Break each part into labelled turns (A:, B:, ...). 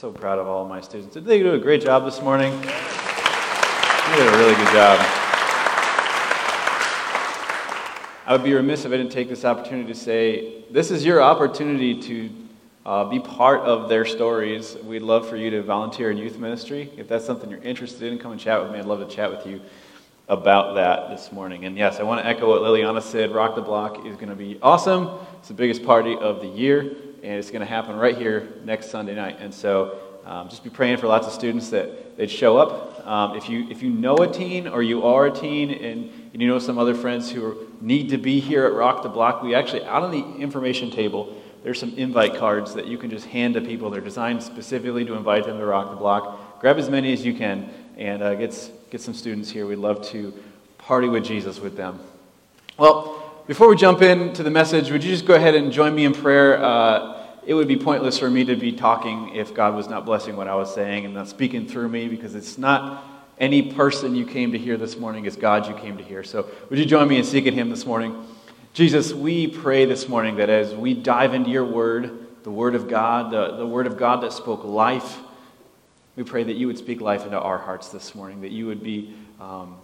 A: So proud of all my students. Did they do a great job this morning? They did a really good job. I would be remiss if I didn't take this opportunity to say this is your opportunity to uh, be part of their stories. We'd love for you to volunteer in youth ministry. If that's something you're interested in, come and chat with me. I'd love to chat with you about that this morning. And yes, I want to echo what Liliana said. Rock the Block is going to be awesome. It's the biggest party of the year, and it's going to happen right here next Sunday night. And so um, just be praying for lots of students that they'd show up. Um, if, you, if you know a teen or you are a teen and, and you know some other friends who are, need to be here at Rock the Block, we actually, out on the information table, there's some invite cards that you can just hand to people. They're designed specifically to invite them to Rock the Block. Grab as many as you can and uh, get, get some students here. We'd love to party with Jesus with them. Well, before we jump into the message, would you just go ahead and join me in prayer? Uh, it would be pointless for me to be talking if God was not blessing what I was saying and not speaking through me because it's not any person you came to hear this morning, it's God you came to hear. So, would you join me in seeking Him this morning? Jesus, we pray this morning that as we dive into your word, the word of God, the, the word of God that spoke life, we pray that you would speak life into our hearts this morning, that you would be um,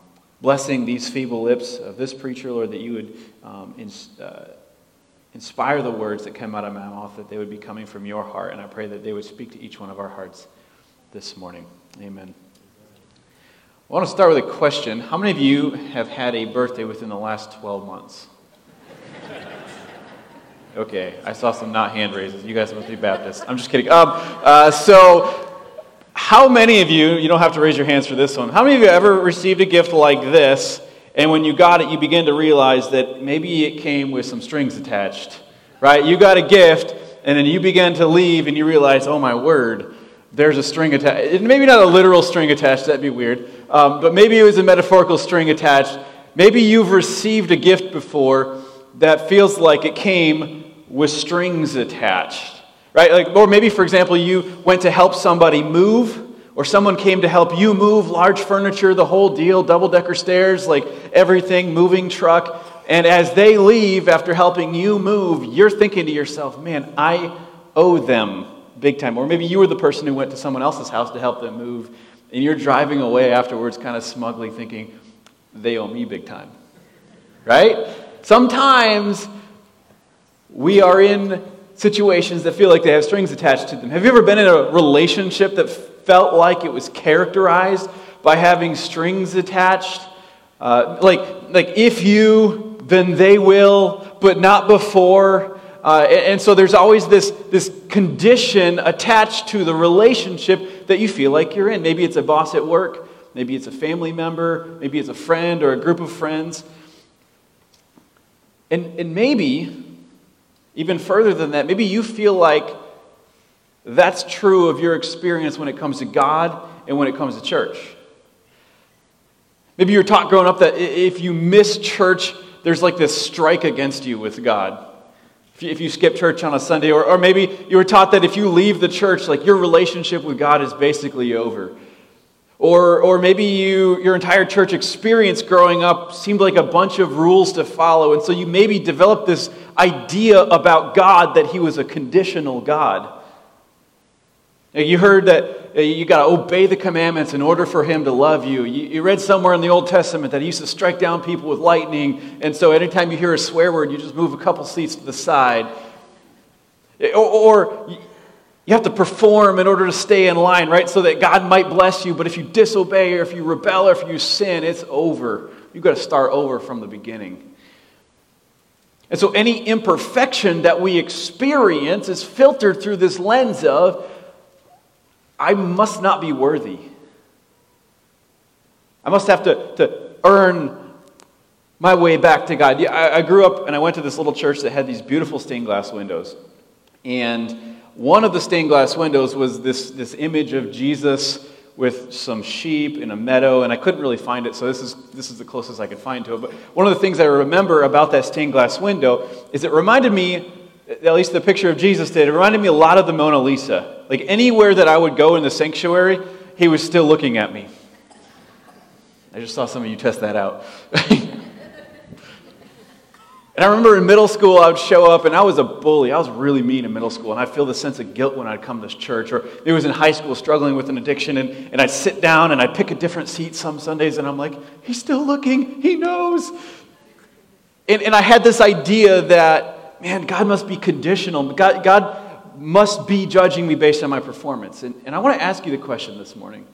A: blessing these feeble lips of this preacher, Lord, that you would um, uh, inspire the words that come out of my mouth, that they would be coming from your heart. And I pray that they would speak to each one of our hearts this morning. Amen. I want to start with a question. How many of you have had a birthday within the last 12 months? Okay, I saw some not hand raises. You guys must be Baptist. I'm just kidding. Um, uh, so, how many of you, you don't have to raise your hands for this one, how many of you ever received a gift like this, and when you got it, you begin to realize that maybe it came with some strings attached, right? You got a gift, and then you begin to leave, and you realize, oh my word, there's a string attached. Maybe not a literal string attached, that'd be weird, um, but maybe it was a metaphorical string attached. Maybe you've received a gift before that feels like it came with strings attached, right? Like, or maybe, for example, you went to help somebody move, or someone came to help you move large furniture, the whole deal, double decker stairs, like everything, moving truck. And as they leave after helping you move, you're thinking to yourself, man, I owe them big time. Or maybe you were the person who went to someone else's house to help them move, and you're driving away afterwards, kind of smugly thinking, they owe me big time. Right? Sometimes we are in situations that feel like they have strings attached to them. Have you ever been in a relationship that felt like it was characterized by having strings attached? Uh, like, like, if you, then they will, but not before. Uh, and, and so there's always this, this condition attached to the relationship that you feel like you're in. Maybe it's a boss at work, maybe it's a family member, maybe it's a friend or a group of friends. And, and maybe even further than that, maybe you feel like that's true of your experience when it comes to God and when it comes to church. Maybe you're taught growing up that if you miss church, there's like this strike against you with God. If you, skip church on a Sunday, or, or maybe you were taught that if you leave the church, like your relationship with God is basically over. Or, or maybe you, your entire church experience growing up seemed like a bunch of rules to follow, and so you maybe developed this idea about God that He was a conditional God. You heard that uh, you got to obey the commandments in order for Him to love you. You read somewhere in the Old Testament that He used to strike down people with lightning, and so anytime you hear a swear word, you just move a couple seats to the side. Or, or you have to perform in order to stay in line, right? So that God might bless you. But if you disobey or if you rebel or if you sin, it's over. You've got to start over from the beginning. And so any imperfection that we experience is filtered through this lens of, I must not be worthy. I must have to, to earn my way back to God. I, I grew up and I went to this little church that had these beautiful stained glass windows. And one of the stained glass windows was this, this image of Jesus with some sheep in a meadow, and I couldn't really find it, so this is, this is the closest I could find to it. But one of the things I remember about that stained glass window is it reminded me, at least the picture of Jesus did, it reminded me a lot of the Mona Lisa. Like anywhere that I would go in the sanctuary, he was still looking at me. I just saw some of you test that out. And I remember in middle school, I would show up, and I was a bully. I was really mean in middle school, and I'd feel the sense of guilt when I'd come to church. Or it was in high school, struggling with an addiction, and, and I'd sit down and I'd pick a different seat some Sundays, and I'm like, he's still looking, he knows. And, and I had this idea that, man, God must be conditional. God, God must be judging me based on my performance. And, and I want to ask you the question this morning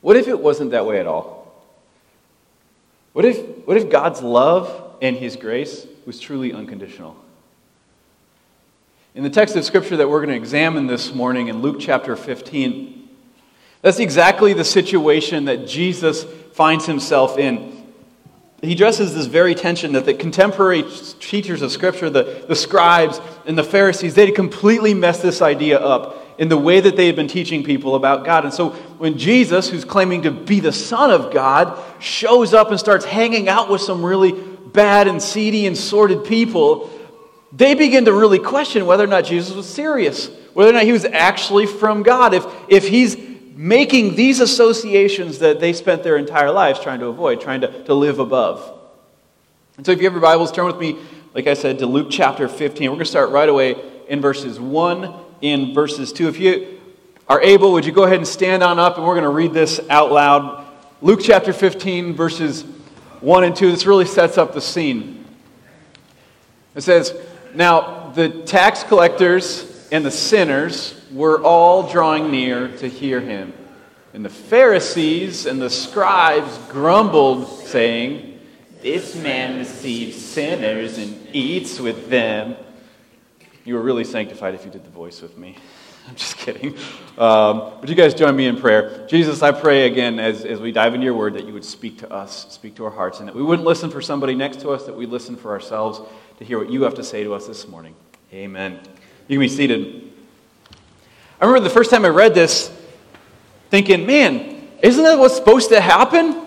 A: what if it wasn't that way at all? What if, what if God's love and his grace was truly unconditional. In the text of scripture that we're going to examine this morning in Luke chapter 15, that's exactly the situation that Jesus finds himself in. He addresses this very tension that the contemporary teachers of Scripture, the, the scribes and the Pharisees, they had completely messed this idea up in the way that they had been teaching people about God. And so when Jesus, who's claiming to be the Son of God, shows up and starts hanging out with some really bad and seedy and sordid people, they begin to really question whether or not Jesus was serious, whether or not he was actually from God. If, if he's making these associations that they spent their entire lives trying to avoid, trying to, to live above. And so if you have your Bibles, turn with me, like I said, to Luke chapter 15. We're going to start right away in verses 1 in verses 2. If you are able, would you go ahead and stand on up and we're going to read this out loud. Luke chapter 15, verses 1 and 2, this really sets up the scene. It says, Now the tax collectors and the sinners were all drawing near to hear him. And the Pharisees and the scribes grumbled, saying, This man receives sinners and eats with them. You were really sanctified if you did the voice with me. I'm just kidding. Um, but you guys join me in prayer. Jesus, I pray again as, as we dive into your word that you would speak to us, speak to our hearts, and that we wouldn't listen for somebody next to us, that we listen for ourselves to hear what you have to say to us this morning. Amen. You can be seated. I remember the first time I read this thinking, man, isn't that what's supposed to happen?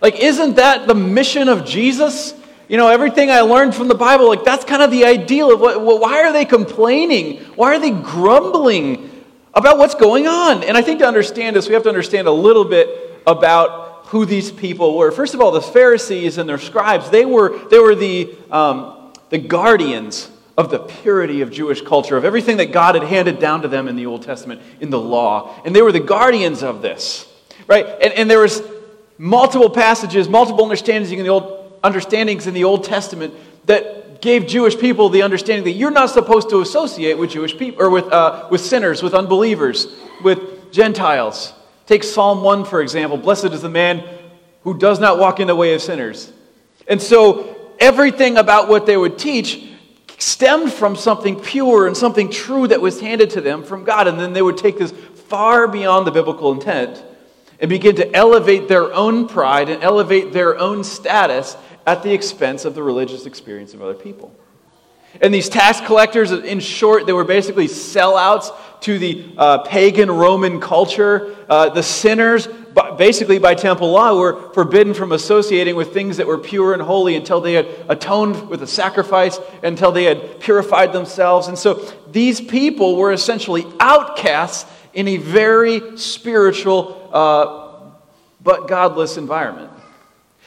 A: Like, isn't that the mission of Jesus? You know, everything I learned from the Bible, like that's kind of the ideal of what, why are they complaining? Why are they grumbling about what's going on? And I think to understand this, we have to understand a little bit about who these people were. First of all, the Pharisees and their scribes, they were, they were the, um, the guardians of the purity of Jewish culture, of everything that God had handed down to them in the Old Testament, in the law. And they were the guardians of this, right? And, and there was multiple passages, multiple understandings in the Old understandings in the Old Testament that gave Jewish people the understanding that you're not supposed to associate with Jewish people or with, uh, with sinners, with unbelievers, with Gentiles. Take Psalm 1, for example. Blessed is the man who does not walk in the way of sinners. And so everything about what they would teach stemmed from something pure and something true that was handed to them from God. And then they would take this far beyond the biblical intent and begin to elevate their own pride and elevate their own status at the expense of the religious experience of other people. And these tax collectors, in short, they were basically sellouts to the uh, pagan Roman culture. Uh, the sinners, basically by temple law, were forbidden from associating with things that were pure and holy until they had atoned with a sacrifice, until they had purified themselves. And so these people were essentially outcasts in a very spiritual uh, but godless environment.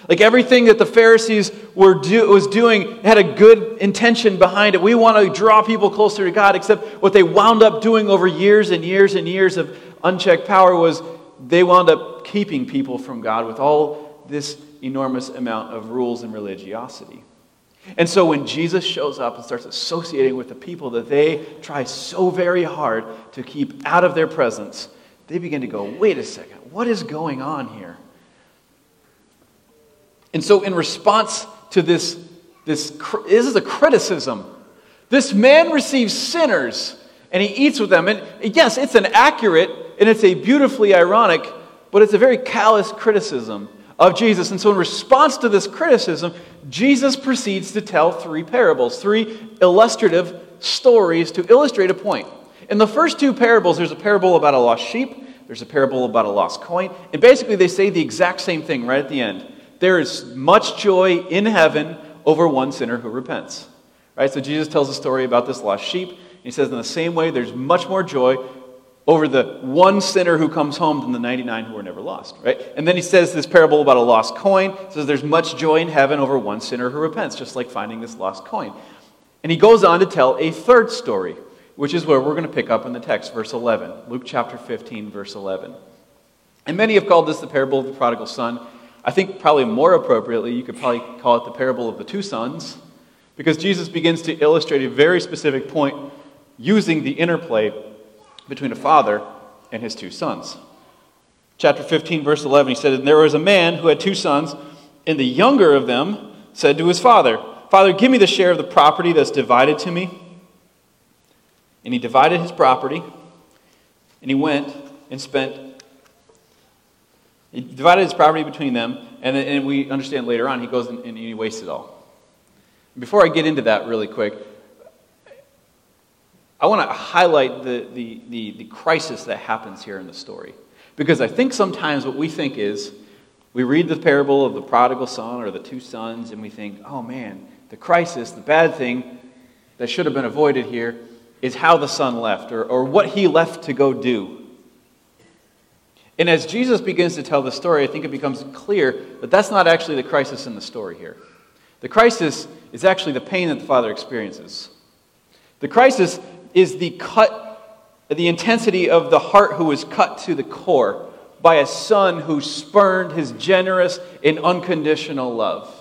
A: Like everything that the Pharisees were do, was doing had a good intention behind it. We want to draw people closer to God, except what they wound up doing over years and years and years of unchecked power was they wound up keeping people from God with all this enormous amount of rules and religiosity. And so when Jesus shows up and starts associating with the people that they try so very hard to keep out of their presence, they begin to go, wait a second, what is going on here? And so, in response to this, this, this is a criticism. This man receives sinners and he eats with them. And yes, it's an accurate and it's a beautifully ironic, but it's a very callous criticism of Jesus. And so, in response to this criticism, Jesus proceeds to tell three parables, three illustrative stories to illustrate a point. In the first two parables, there's a parable about a lost sheep, there's a parable about a lost coin, and basically they say the exact same thing right at the end. There is much joy in heaven over one sinner who repents. Right? So Jesus tells a story about this lost sheep. And He says, in the same way, there's much more joy over the one sinner who comes home than the 99 who are never lost, right? And then he says this parable about a lost coin. He says there's much joy in heaven over one sinner who repents, just like finding this lost coin. And he goes on to tell a third story, which is where we're going to pick up in the text, verse 11. Luke chapter 15, verse 11. And many have called this the parable of the prodigal son. I think probably more appropriately, you could probably call it the parable of the two sons, because Jesus begins to illustrate a very specific point using the interplay between a father and his two sons. Chapter 15, verse 11, he said, And there was a man who had two sons, and the younger of them said to his father, Father, give me the share of the property that's divided to me. And he divided his property, and he went and spent, he divided his property between them, and, and we understand later on he goes and, and he wastes it all. Before I get into that really quick, I want to highlight the, the, the, the, crisis that happens here in the story. Because I think sometimes what we think is we read the parable of the prodigal son or the two sons, and we think, oh man, the crisis, the bad thing that should have been avoided here is how the son left or, or what he left to go do. And as Jesus begins to tell the story, I think it becomes clear that that's not actually the crisis in the story here. The crisis is actually the pain that the father experiences. The crisis is the cut, the intensity of the heart who was cut to the core by a son who spurned his generous and unconditional love.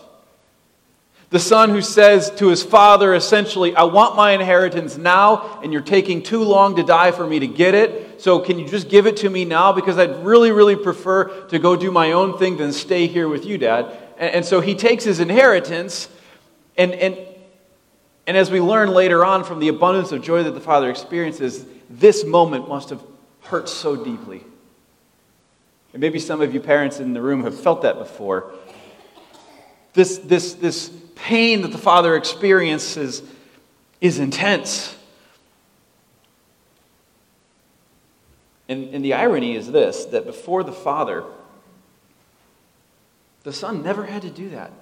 A: The son who says to his father, essentially, I want my inheritance now, and you're taking too long to die for me to get it. So can you just give it to me now? Because I'd really, really prefer to go do my own thing than stay here with you, Dad. And, and so he takes his inheritance and, and and as we learn later on from the abundance of joy that the Father experiences, this moment must have hurt so deeply. And maybe some of you parents in the room have felt that before. This, this, this pain that the Father experiences is intense. And, and the irony is this that before the Father, the Son never had to do that.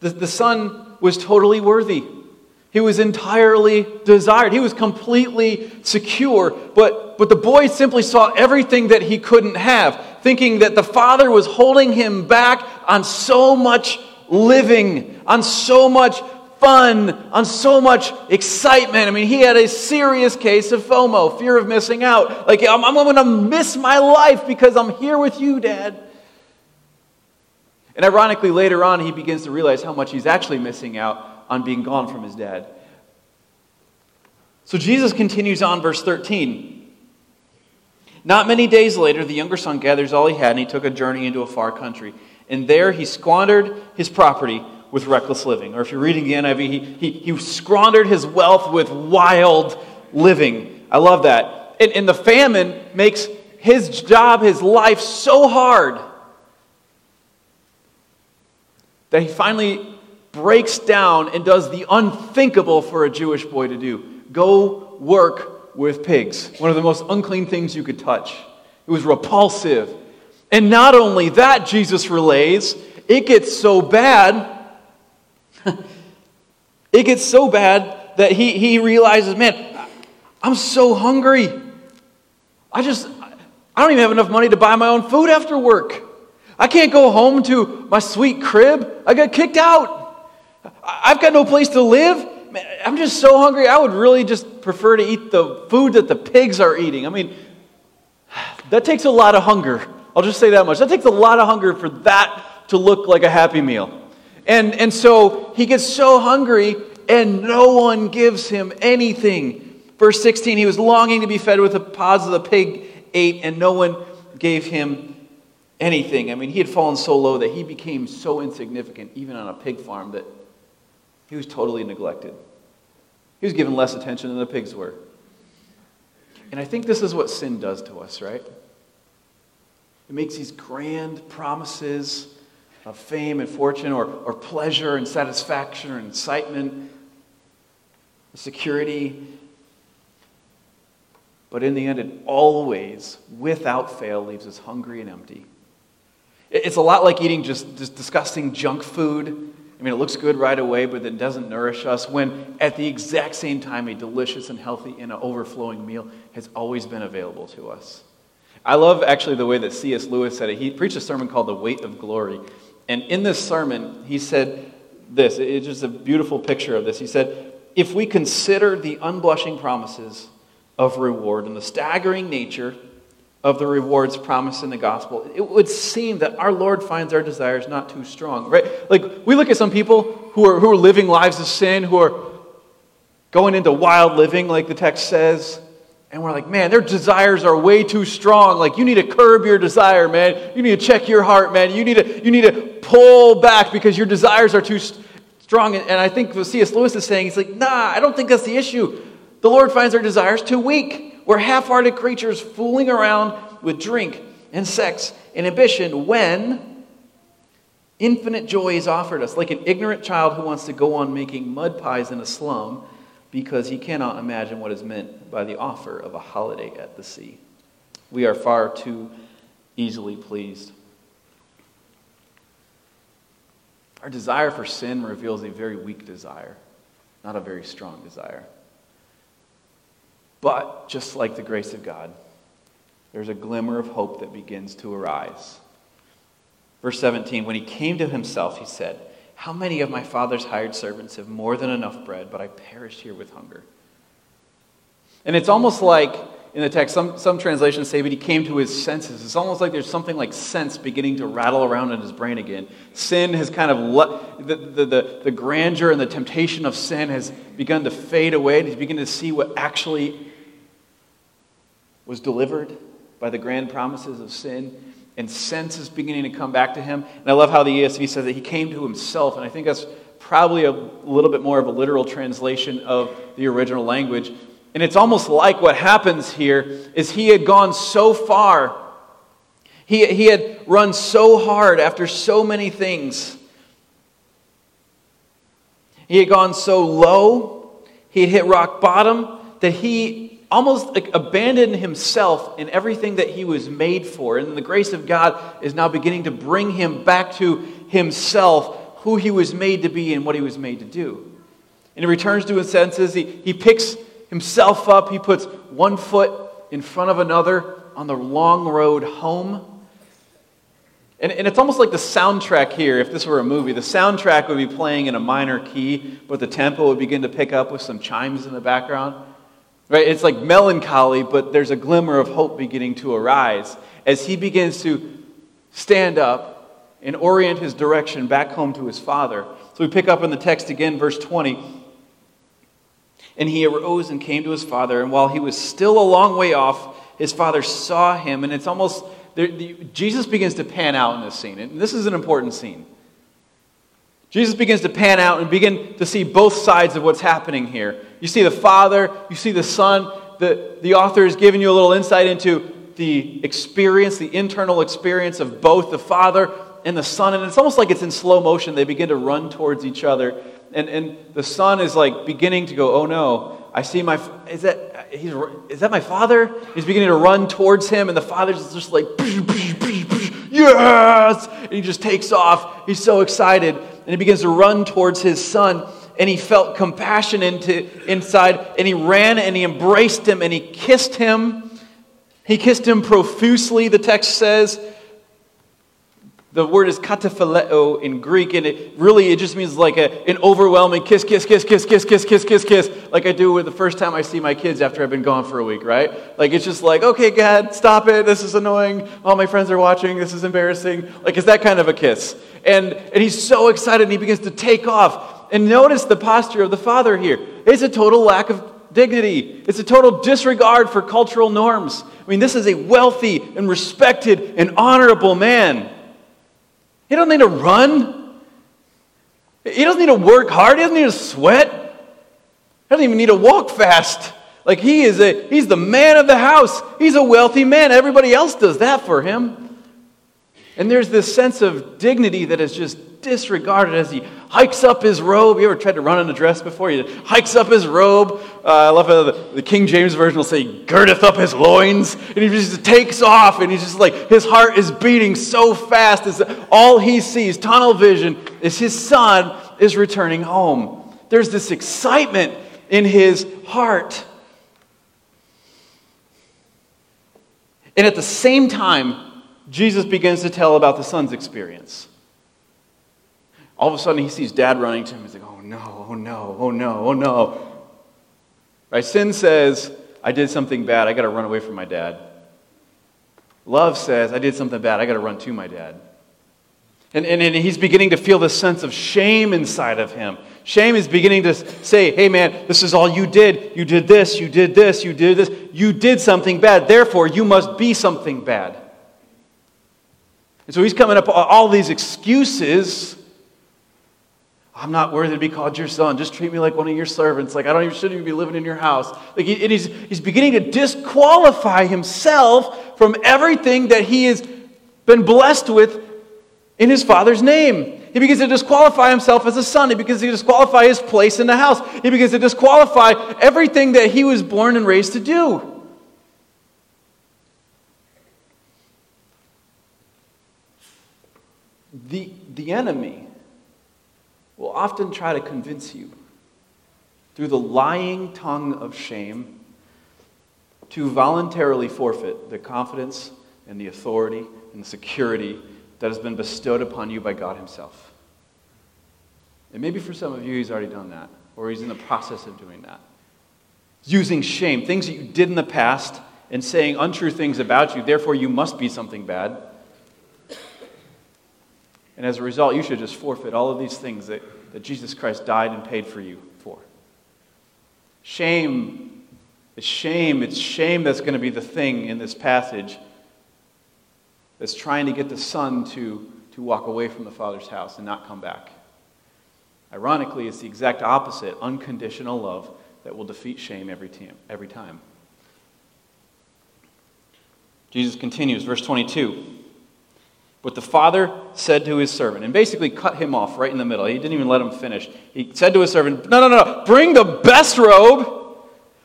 A: The, the Son was totally worthy. He was entirely desired. He was completely secure. But, but the boy simply saw everything that he couldn't have, thinking that the Father was holding him back on so much living, on so much fun, on so much excitement. I mean, he had a serious case of FOMO, fear of missing out. Like, I'm, I'm going to miss my life because I'm here with you, Dad. And ironically, later on, he begins to realize how much he's actually missing out on being gone from his dad. So Jesus continues on, verse 13. Not many days later, the younger son gathers all he had, and he took a journey into a far country. And there he squandered his property with reckless living. Or if you're reading the NIV, he, he, he squandered his wealth with wild living. I love that. And, and the famine makes his job, his life so hard that he finally breaks down and does the unthinkable for a Jewish boy to do go work with pigs, one of the most unclean things you could touch. It was repulsive. And not only that, Jesus relays, it gets so bad, it gets so bad that he, he realizes, man, I'm so hungry. I just, I don't even have enough money to buy my own food after work. I can't go home to my sweet crib. I got kicked out. I've got no place to live. I'm just so hungry. I would really just prefer to eat the food that the pigs are eating. I mean, that takes a lot of hunger. I'll just say that much. That takes a lot of hunger for that to look like a happy meal. And, and so he gets so hungry, and no one gives him anything. Verse 16, he was longing to be fed with the pods of the pig ate, and no one gave him anything. I mean, he had fallen so low that he became so insignificant, even on a pig farm, that he was totally neglected. He was given less attention than the pigs were. And I think this is what sin does to us, right? It makes these grand promises of fame and fortune, or, or pleasure and satisfaction, or incitement, security. But in the end, it always, without fail, leaves us hungry and empty. It's a lot like eating just, just disgusting junk food I mean, it looks good right away, but it doesn't nourish us. When at the exact same time, a delicious and healthy and an overflowing meal has always been available to us. I love actually the way that C.S. Lewis said it. He preached a sermon called The Weight of Glory. And in this sermon, he said this it's just a beautiful picture of this. He said, If we consider the unblushing promises of reward and the staggering nature of the rewards promised in the gospel, it would seem that our Lord finds our desires not too strong, right? Like, we look at some people who are, who are living lives of sin, who are going into wild living, like the text says, and we're like, man, their desires are way too strong. Like, you need to curb your desire, man. You need to check your heart, man. You need to, you need to pull back because your desires are too strong. And I think what C.S. Lewis is saying, he's like, nah, I don't think that's the issue. The Lord finds our desires too weak. We're half hearted creatures fooling around with drink and sex and ambition when infinite joy is offered us, like an ignorant child who wants to go on making mud pies in a slum because he cannot imagine what is meant by the offer of a holiday at the sea. We are far too easily pleased. Our desire for sin reveals a very weak desire, not a very strong desire. But just like the grace of God, there's a glimmer of hope that begins to arise. Verse 17 When he came to himself, he said, How many of my father's hired servants have more than enough bread, but I perish here with hunger? And it's almost like in the text, some, some translations say, but he came to his senses. It's almost like there's something like sense beginning to rattle around in his brain again. Sin has kind of, let, the, the, the, the grandeur and the temptation of sin has begun to fade away. He's beginning to see what actually was delivered by the grand promises of sin, and sense is beginning to come back to him. And I love how the ESV says that he came to himself, and I think that's probably a little bit more of a literal translation of the original language. And it's almost like what happens here is he had gone so far, he, he had run so hard after so many things. He had gone so low, he had hit rock bottom, that he almost like abandoned himself in everything that he was made for. And the grace of God is now beginning to bring him back to himself, who he was made to be and what he was made to do. And he returns to his senses. He, he picks himself up. He puts one foot in front of another on the long road home. And, and it's almost like the soundtrack here, if this were a movie, the soundtrack would be playing in a minor key, but the tempo would begin to pick up with some chimes in the background. Right? It's like melancholy, but there's a glimmer of hope beginning to arise as he begins to stand up and orient his direction back home to his father. So we pick up in the text again, verse 20. And he arose and came to his father, and while he was still a long way off, his father saw him, and it's almost Jesus begins to pan out in this scene, and this is an important scene. Jesus begins to pan out and begin to see both sides of what's happening here. You see the Father, you see the Son. The, the author is giving you a little insight into the experience, the internal experience of both the Father and the Son. And it's almost like it's in slow motion. They begin to run towards each other. And, and the Son is like beginning to go, oh no, I see my, is that, he's, is that my Father? He's beginning to run towards him. And the Father's just like, yes! And he just takes off. He's so excited and he begins to run towards his son. And he felt compassion into, inside, and he ran and he embraced him and he kissed him. He kissed him profusely, the text says. The word is kataphileo in Greek, and it really it just means like a, an overwhelming kiss, kiss, kiss, kiss, kiss, kiss, kiss, kiss, kiss, like I do with the first time I see my kids after I've been gone for a week, right? Like it's just like, okay, God, stop it. This is annoying. All my friends are watching. This is embarrassing. Like it's that kind of a kiss. And, and he's so excited and he begins to take off. And notice the posture of the father here. It's a total lack of dignity. It's a total disregard for cultural norms. I mean, this is a wealthy and respected and honorable man. He doesn't need to run. He doesn't need to work hard. He doesn't need to sweat. He doesn't even need to walk fast. Like he is a he's the man of the house. He's a wealthy man. Everybody else does that for him. And there's this sense of dignity that is just disregarded as he hikes up his robe. You ever tried to run in a dress before? He hikes up his robe. Uh, I love how the, the, King James Version will say, girdeth up his loins. And he just takes off, and he's just like, his heart is beating so fast. As all he sees, tunnel vision, is his son is returning home. There's this excitement in his heart. And at the same time, Jesus begins to tell about the son's experience. All of a sudden, he sees dad running to him. He's like, oh no, oh no, oh no, oh no. Right? Sin says, I did something bad. I got to run away from my dad. Love says, I did something bad. I got to run to my dad. And, and, and he's beginning to feel this sense of shame inside of him. Shame is beginning to say, hey man, this is all you did. You did this, you did this, you did this. You did something bad. Therefore, you must be something bad. And so he's coming up all these excuses. I'm not worthy to be called your son. Just treat me like one of your servants. Like I don't even shouldn't even be living in your house. Like he, he's, he's beginning to disqualify himself from everything that he has been blessed with in his father's name. He begins to disqualify himself as a son. He begins to disqualify his place in the house. He begins to disqualify everything that he was born and raised to do. The, the enemy will often try to convince you through the lying tongue of shame to voluntarily forfeit the confidence and the authority and the security that has been bestowed upon you by God Himself. And maybe for some of you, He's already done that, or He's in the process of doing that. Using shame, things that you did in the past, and saying untrue things about you, therefore you must be something bad. And as a result, you should just forfeit all of these things that, that Jesus Christ died and paid for you for. Shame, it's shame, it's shame that's going to be the thing in this passage that's trying to get the son to, to walk away from the father's house and not come back. Ironically, it's the exact opposite unconditional love that will defeat shame every, time, every time. Jesus continues, verse 22. But the father said to his servant, and basically cut him off right in the middle. He didn't even let him finish. He said to his servant, No, no, no, bring the best robe,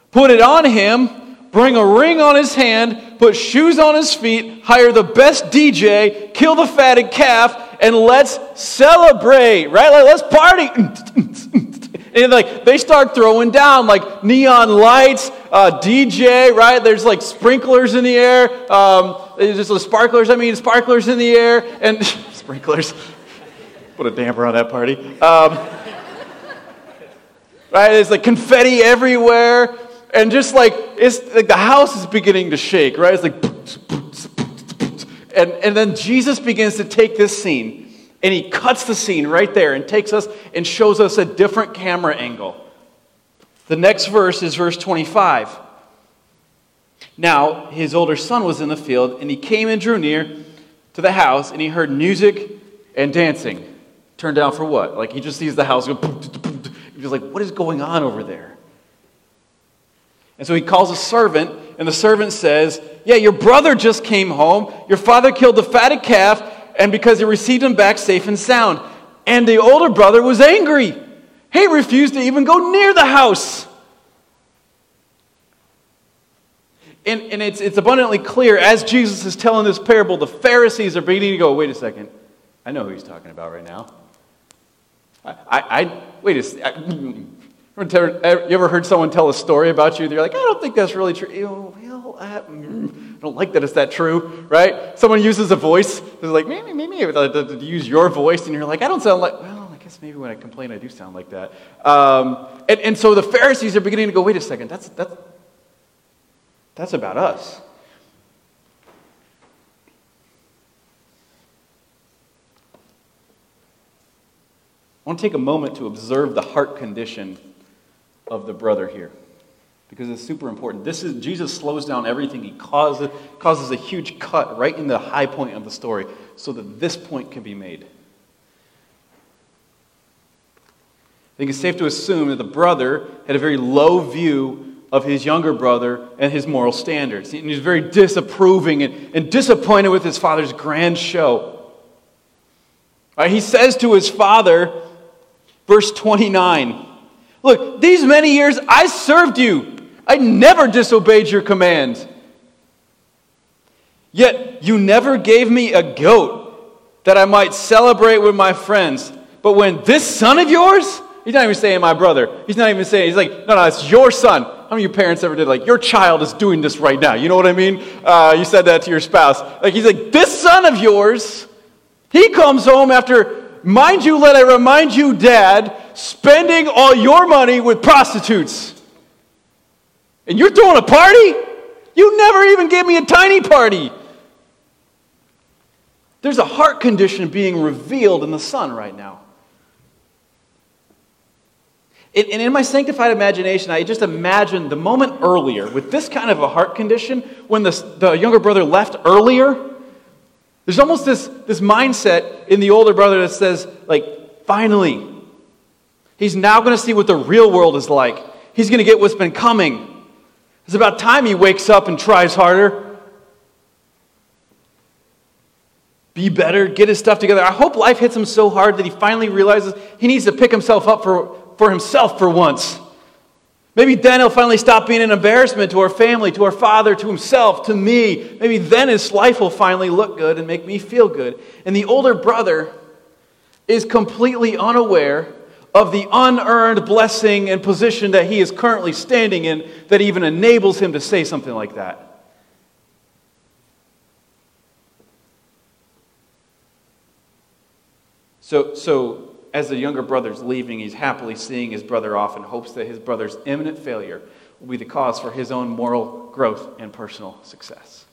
A: put it on him, bring a ring on his hand, put shoes on his feet, hire the best DJ, kill the fatted calf, and let's celebrate, right? Let's party. and like they start throwing down like neon lights, uh, DJ, right? There's like sprinklers in the air. Um, there's just sparklers. I mean, sparklers in the air and sprinklers. Put a damper on that party. Um, right? There's like confetti everywhere and just like it's like the house is beginning to shake, right? It's like, and, and then Jesus begins to take this scene and he cuts the scene right there and takes us and shows us a different camera angle. The next verse is verse 25. Now, his older son was in the field, and he came and drew near to the house, and he heard music and dancing. Turned down for what? Like he just sees the house go. He's like, what is going on over there? And so he calls a servant, and the servant says, Yeah, your brother just came home. Your father killed the fatted calf, and because he received him back safe and sound. And the older brother was angry. He refused to even go near the house. And, and it's, it's abundantly clear as Jesus is telling this parable, the Pharisees are beginning to go, wait a second, I know who he's talking about right now. I, I, I wait a second. You ever heard someone tell a story about you? They're like, I don't think that's really true. Well, mm, I don't like that it's that true, right? Someone uses a voice. They're like, maybe, maybe, to uh, uh, use your voice, and you're like, I don't sound like. Well, I guess maybe when I complain, I do sound like that. Um, and, and so the Pharisees are beginning to go, wait a second, that's that's that's about us. I want to take a moment to observe the heart condition of the brother here because it's super important. This is Jesus slows down everything. He causes, causes a huge cut right in the high point of the story so that this point can be made. I think it's safe to assume that the brother had a very low view of his younger brother and his moral standards. And he's very disapproving and, and disappointed with his father's grand show. Right, he says to his father, verse 29, Look, these many years I served you. I never disobeyed your commands. Yet you never gave me a goat that I might celebrate with my friends. But when this son of yours, he's not even saying my brother. He's not even saying, he's like, no, no, it's your son. How many of your parents ever did like, your child is doing this right now? You know what I mean? Uh, you said that to your spouse. Like, he's like, this son of yours, he comes home after, mind you, let I remind you, dad, spending all your money with prostitutes. And you're throwing a party? You never even gave me a tiny party. There's a heart condition being revealed in the son right now. And in my sanctified imagination, I just imagined the moment earlier with this kind of a heart condition when the, the younger brother left earlier. There's almost this, this mindset in the older brother that says, like, finally, he's now going to see what the real world is like. He's going to get what's been coming. It's about time he wakes up and tries harder. be better, get his stuff together. I hope life hits him so hard that he finally realizes he needs to pick himself up for, for himself for once. Maybe then he'll finally stop being an embarrassment to our family, to our father, to himself, to me. Maybe then his life will finally look good and make me feel good. And the older brother is completely unaware of the unearned blessing and position that he is currently standing in that even enables him to say something like that. So, so as the younger brother's leaving, he's happily seeing his brother off and hopes that his brother's imminent failure will be the cause for his own moral growth and personal success.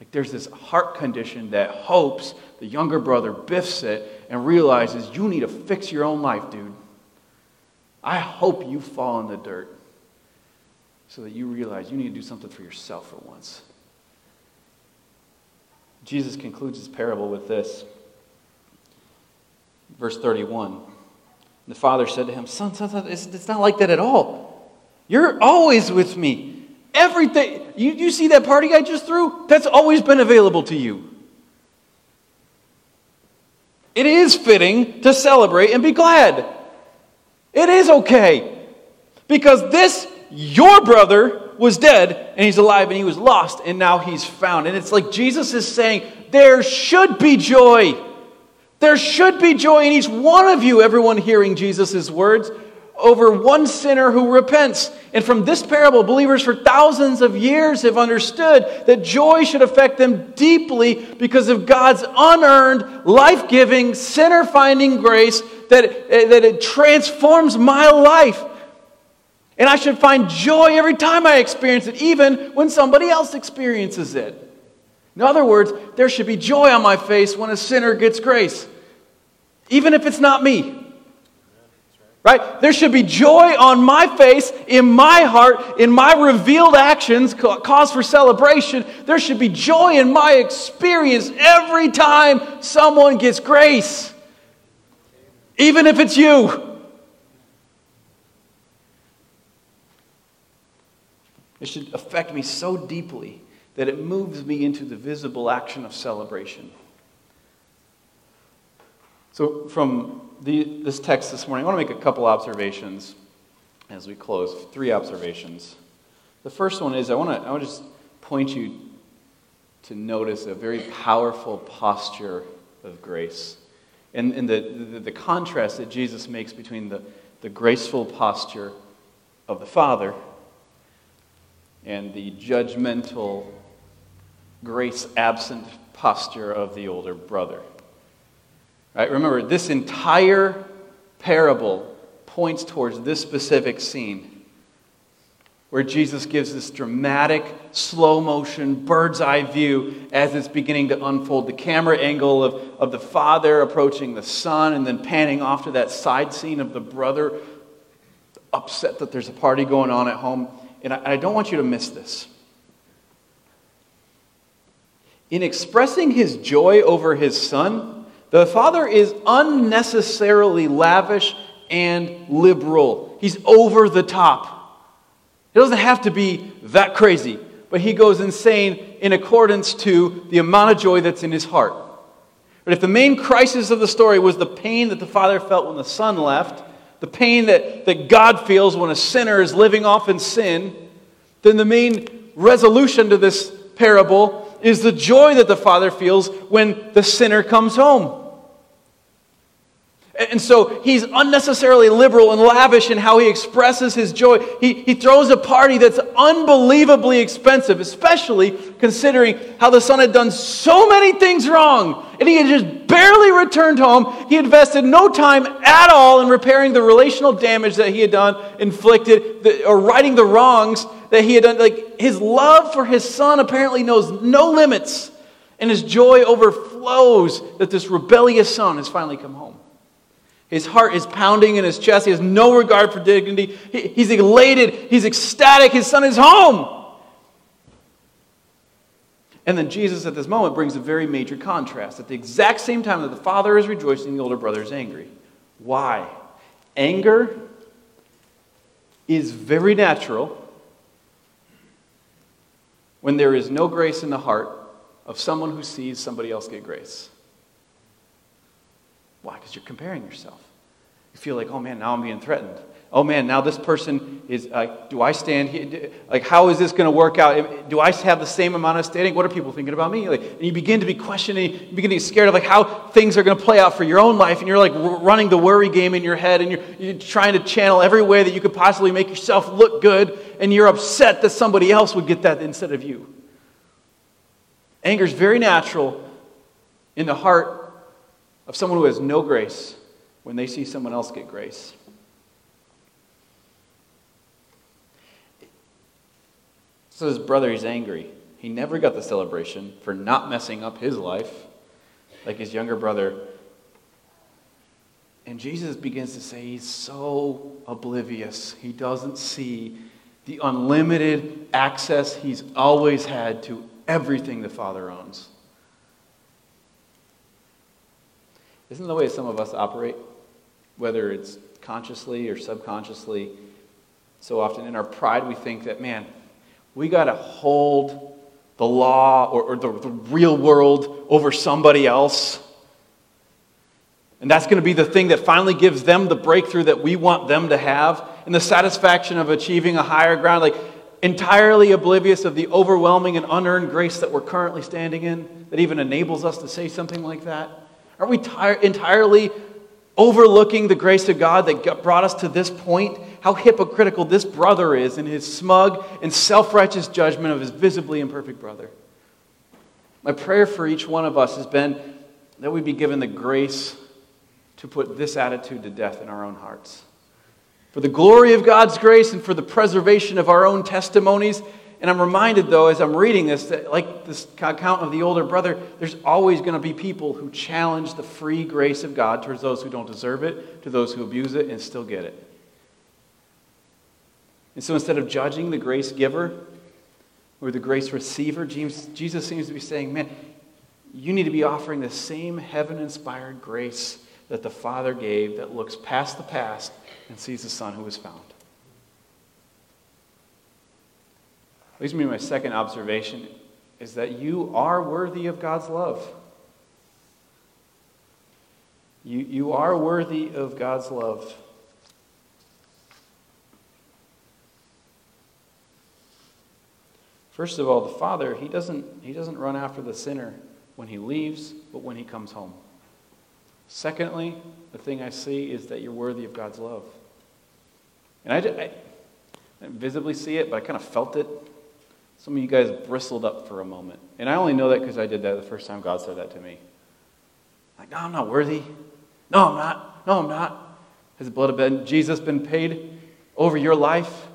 A: Like there's this heart condition that hopes the younger brother biffs it and realizes you need to fix your own life, dude. I hope you fall in the dirt so that you realize you need to do something for yourself for once. Jesus concludes his parable with this. Verse 31. The father said to him, Son, son, son, it's, it's not like that at all. You're always with me. Everything, you, you see that party I just threw? That's always been available to you. It is fitting to celebrate and be glad. It is okay. Because this, your brother, was dead and he's alive and he was lost and now he's found. And it's like Jesus is saying, there should be joy. There should be joy in each one of you, everyone hearing Jesus' words, over one sinner who repents. And from this parable, believers for thousands of years have understood that joy should affect them deeply because of God's unearned, life giving, sinner finding grace that, eh, that it transforms my life. And I should find joy every time I experience it, even when somebody else experiences it. In other words, there should be joy on my face when a sinner gets grace, even if it's not me. Right? There should be joy on my face, in my heart, in my revealed actions, cause for celebration. There should be joy in my experience every time someone gets grace, even if it's you. It should affect me so deeply that it moves me into the visible action of celebration. So, from the, this text this morning, I want to make a couple observations as we close. Three observations. The first one is I want to, I want to just point you to notice a very powerful posture of grace. And, and the, the, the contrast that Jesus makes between the, the graceful posture of the Father and the judgmental grace absent posture of the older brother. Right? Remember, this entire parable points towards this specific scene where Jesus gives this dramatic, slow motion, bird's eye view as it's beginning to unfold. The camera angle of, of the father approaching the son, and then panning off to that side scene of the brother upset that there's a party going on at home. And I, I don't want you to miss this in expressing his joy over his son, the father is unnecessarily lavish and liberal. He's over the top. It doesn't have to be that crazy, but he goes insane in accordance to the amount of joy that's in his heart. But if the main crisis of the story was the pain that the father felt when the son left, the pain that, that God feels when a sinner is living off in sin, then the main resolution to this parable is the joy that the Father feels when the sinner comes home. And so he's unnecessarily liberal and lavish in how he expresses his joy. He, he throws a party that's unbelievably expensive, especially considering how the son had done so many things wrong. And he had just barely returned home. He invested no time at all in repairing the relational damage that he had done, inflicted, the, or righting the wrongs that he had done. Like his love for his son apparently knows no limits. And his joy overflows that this rebellious son has finally come home. His heart is pounding in his chest. He has no regard for dignity. He, he's elated. He's ecstatic. His son is home. And then Jesus, at this moment, brings a very major contrast. At the exact same time that the father is rejoicing, the older brother is angry. Why? Anger is very natural when there is no grace in the heart of someone who sees somebody else get grace. Why? Because you're comparing yourself. You feel like, oh man, now I'm being threatened. Oh man, now this person is, uh, do I stand here? Like, how is this going to work out? Do I have the same amount of standing? What are people thinking about me? Like, and you begin to be questioning, you begin to be scared of like how things are going to play out for your own life. And you're like running the worry game in your head and you're, you're trying to channel every way that you could possibly make yourself look good. And you're upset that somebody else would get that instead of you. Anger is very natural in the heart of someone who has no grace when they see someone else get grace. So his brother, he's angry. He never got the celebration for not messing up his life like his younger brother. And Jesus begins to say he's so oblivious. He doesn't see the unlimited access he's always had to everything the Father owns. Isn't the way some of us operate, whether it's consciously or subconsciously, so often in our pride we think that, man, we got to hold the law or, or the, the real world over somebody else. And that's going to be the thing that finally gives them the breakthrough that we want them to have and the satisfaction of achieving a higher ground. Like, entirely oblivious of the overwhelming and unearned grace that we're currently standing in that even enables us to say something like that. Aren't we tir- entirely overlooking the grace of God that brought us to this point? How hypocritical this brother is in his smug and self righteous judgment of his visibly imperfect brother. My prayer for each one of us has been that we be given the grace to put this attitude to death in our own hearts. For the glory of God's grace and for the preservation of our own testimonies and I'm reminded, though, as I'm reading this, that like this account of the older brother, there's always going to be people who challenge the free grace of God towards those who don't deserve it, to those who abuse it and still get it. And so instead of judging the grace giver or the grace receiver, Jesus seems to be saying, man, you need to be offering the same heaven inspired grace that the Father gave that looks past the past and sees the Son who was found. Leads me to my second observation is that you are worthy of God's love. You, you are worthy of God's love. First of all, the Father, he doesn't, he doesn't run after the sinner when he leaves, but when he comes home. Secondly, the thing I see is that you're worthy of God's love. And I, I, I visibly see it, but I kind of felt it some of you guys bristled up for a moment. And I only know that because I did that the first time God said that to me. Like, no, I'm not worthy. No, I'm not. No, I'm not. Has the blood of Jesus been paid over your life?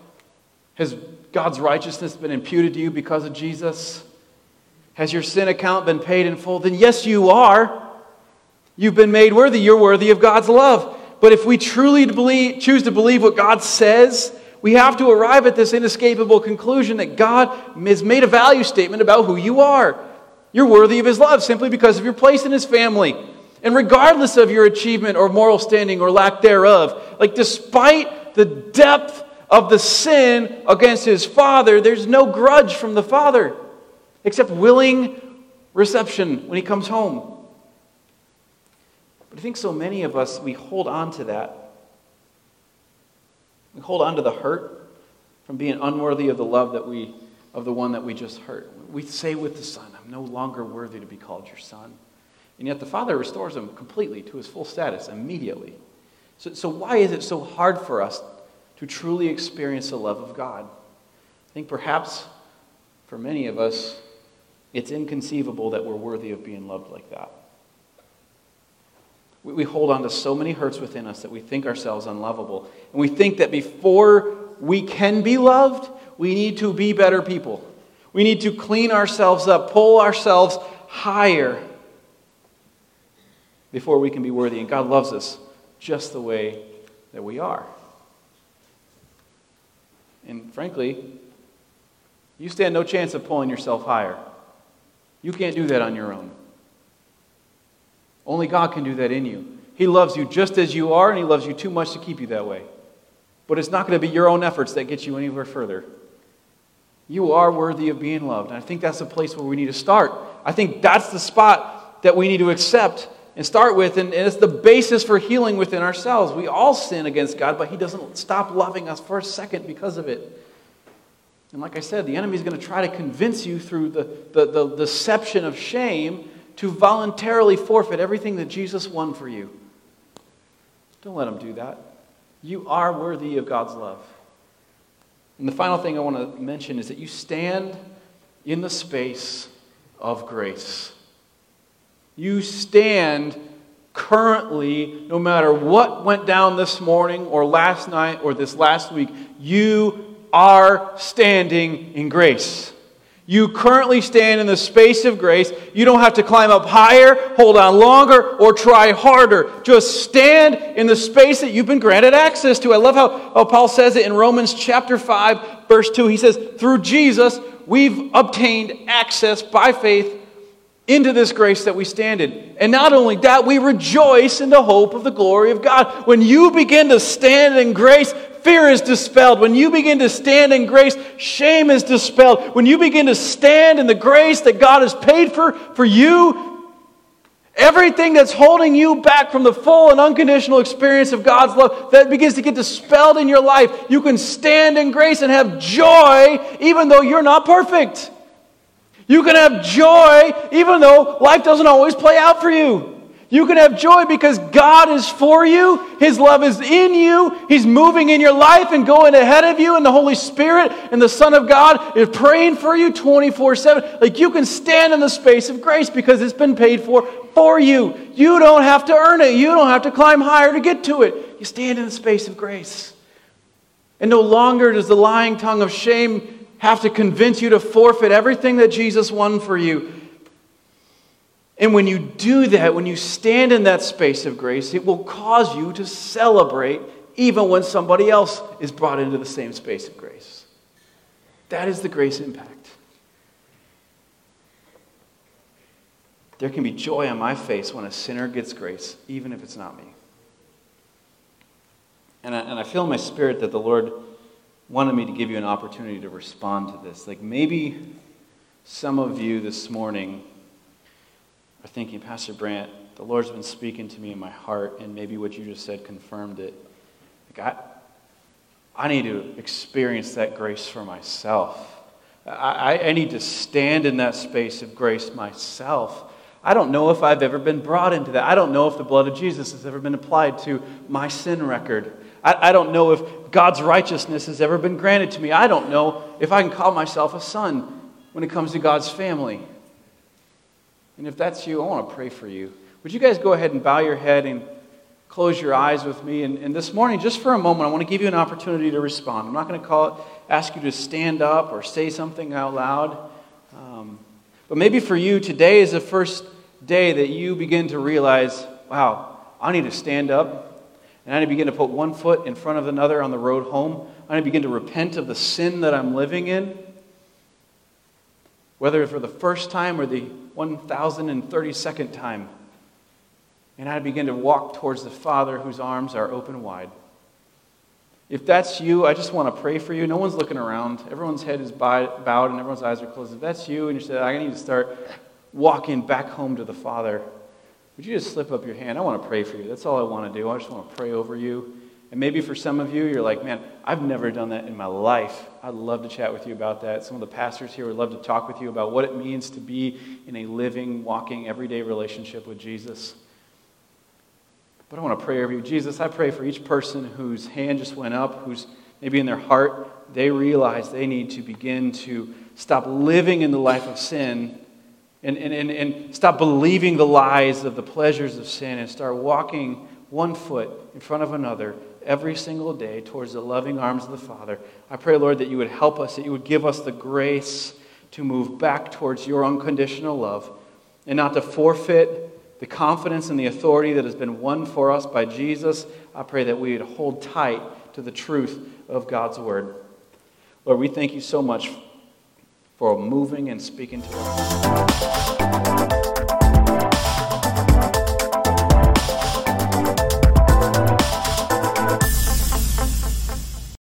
A: Has God's righteousness been imputed to you because of Jesus? Has your sin account been paid in full? Then yes, you are. You've been made worthy. You're worthy of God's love. But if we truly believe, choose to believe what God says, we have to arrive at this inescapable conclusion that God has made a value statement about who you are. You're worthy of His love simply because of your place in His family. And regardless of your achievement or moral standing or lack thereof, like despite the depth of the sin against His Father, there's no grudge from the Father except willing reception when He comes home. But I think so many of us, we hold on to that we hold on to the hurt from being unworthy of the love that we, of the one that we just hurt. We say with the Son, I'm no longer worthy to be called your son. And yet the Father restores him completely to his full status immediately. So, so why is it so hard for us to truly experience the love of God? I think perhaps for many of us, it's inconceivable that we're worthy of being loved like that. We, hold on to so many hurts within us that we think ourselves unlovable. And we think that before we can be loved, we need to be better people. We need to clean ourselves up, pull ourselves higher before we can be worthy. And God loves us just the way that we are. And frankly, you stand no chance of pulling yourself higher. You can't do that on your own. Only God can do that in you. He loves you just as you are, and He loves you too much to keep you that way. But it's not going to be your own efforts that get you anywhere further. You are worthy of being loved. And I think that's the place where we need to start. I think that's the spot that we need to accept and start with, and, it's the basis for healing within ourselves. We all sin against God, but He doesn't stop loving us for a second because of it. And like I said, the enemy is going to try to convince you through the, the, the, deception of shame to voluntarily forfeit everything that Jesus won for you. Don't let him do that. You are worthy of God's love. And the final thing I want to mention is that you stand in the space of grace. You stand currently, no matter what went down this morning or last night or this last week, you are standing in grace. You currently stand in the space of grace. You don't have to climb up higher, hold on longer, or try harder. Just stand in the space that you've been granted access to. I love how, how Paul says it in Romans chapter 5, verse 2. He says, Through Jesus, we've obtained access by faith into this grace that we stand in. And not only that, we rejoice in the hope of the glory of God. When you begin to stand in grace, fear is dispelled. When you begin to stand in grace, shame is dispelled. When you begin to stand in the grace that God has paid for for you, everything that's holding you back from the full and unconditional experience of God's love that begins to get dispelled in your life, you can stand in grace and have joy even though you're not perfect. You can have joy even though life doesn't always play out for you. You can have joy because God is for you. His love is in you. He's moving in your life and going ahead of you. And the Holy Spirit and the Son of God is praying for you 24 7. Like you can stand in the space of grace because it's been paid for for you. You don't have to earn it, you don't have to climb higher to get to it. You stand in the space of grace. And no longer does the lying tongue of shame have to convince you to forfeit everything that Jesus won for you. And when you do that, when you stand in that space of grace, it will cause you to celebrate even when somebody else is brought into the same space of grace. That is the grace impact. There can be joy on my face when a sinner gets grace, even if it's not me. And I, and I feel in my spirit that the Lord wanted me to give you an opportunity to respond to this. Like maybe some of you this morning are thinking, Pastor Brant, the Lord's been speaking to me in my heart, and maybe what you just said confirmed it. Like I, I need to experience that grace for myself. I, I need to stand in that space of grace myself. I don't know if I've ever been brought into that. I don't know if the blood of Jesus has ever been applied to my sin record. I, I don't know if God's righteousness has ever been granted to me. I don't know if I can call myself a son when it comes to God's family. And if that's you, I want to pray for you. Would you guys go ahead and bow your head and close your eyes with me? And, and this morning, just for a moment, I want to give you an opportunity to respond. I'm not going to call it, ask you to stand up or say something out loud. Um, but maybe for you, today is the first day that you begin to realize, wow, I need to stand up. And I need to begin to put one foot in front of another on the road home. I need to begin to repent of the sin that I'm living in. Whether it's for the first time or the 1032nd time. And I begin to walk towards the Father whose arms are open wide. If that's you, I just want to pray for you. No one's looking around. Everyone's head is bowed and everyone's eyes are closed. If that's you and you say, I need to start walking back home to the Father, would you just slip up your hand? I want to pray for you. That's all I want to do. I just want to pray over you And maybe for some of you, you're like, man, I've never done that in my life. I'd love to chat with you about that. Some of the pastors here would love to talk with you about what it means to be in a living, walking, everyday relationship with Jesus. But I want to pray over you. Jesus, I pray for each person whose hand just went up, who's maybe in their heart, they realize they need to begin to stop living in the life of sin and, and, and, and stop believing the lies of the pleasures of sin and start walking one foot in front of another every single day towards the loving arms of the Father. I pray, Lord, that you would help us, that you would give us the grace to move back towards your unconditional love and not to forfeit the confidence and the authority that has been won for us by Jesus. I pray that we would hold tight to the truth of God's word. Lord, we thank you so much for moving and speaking to us.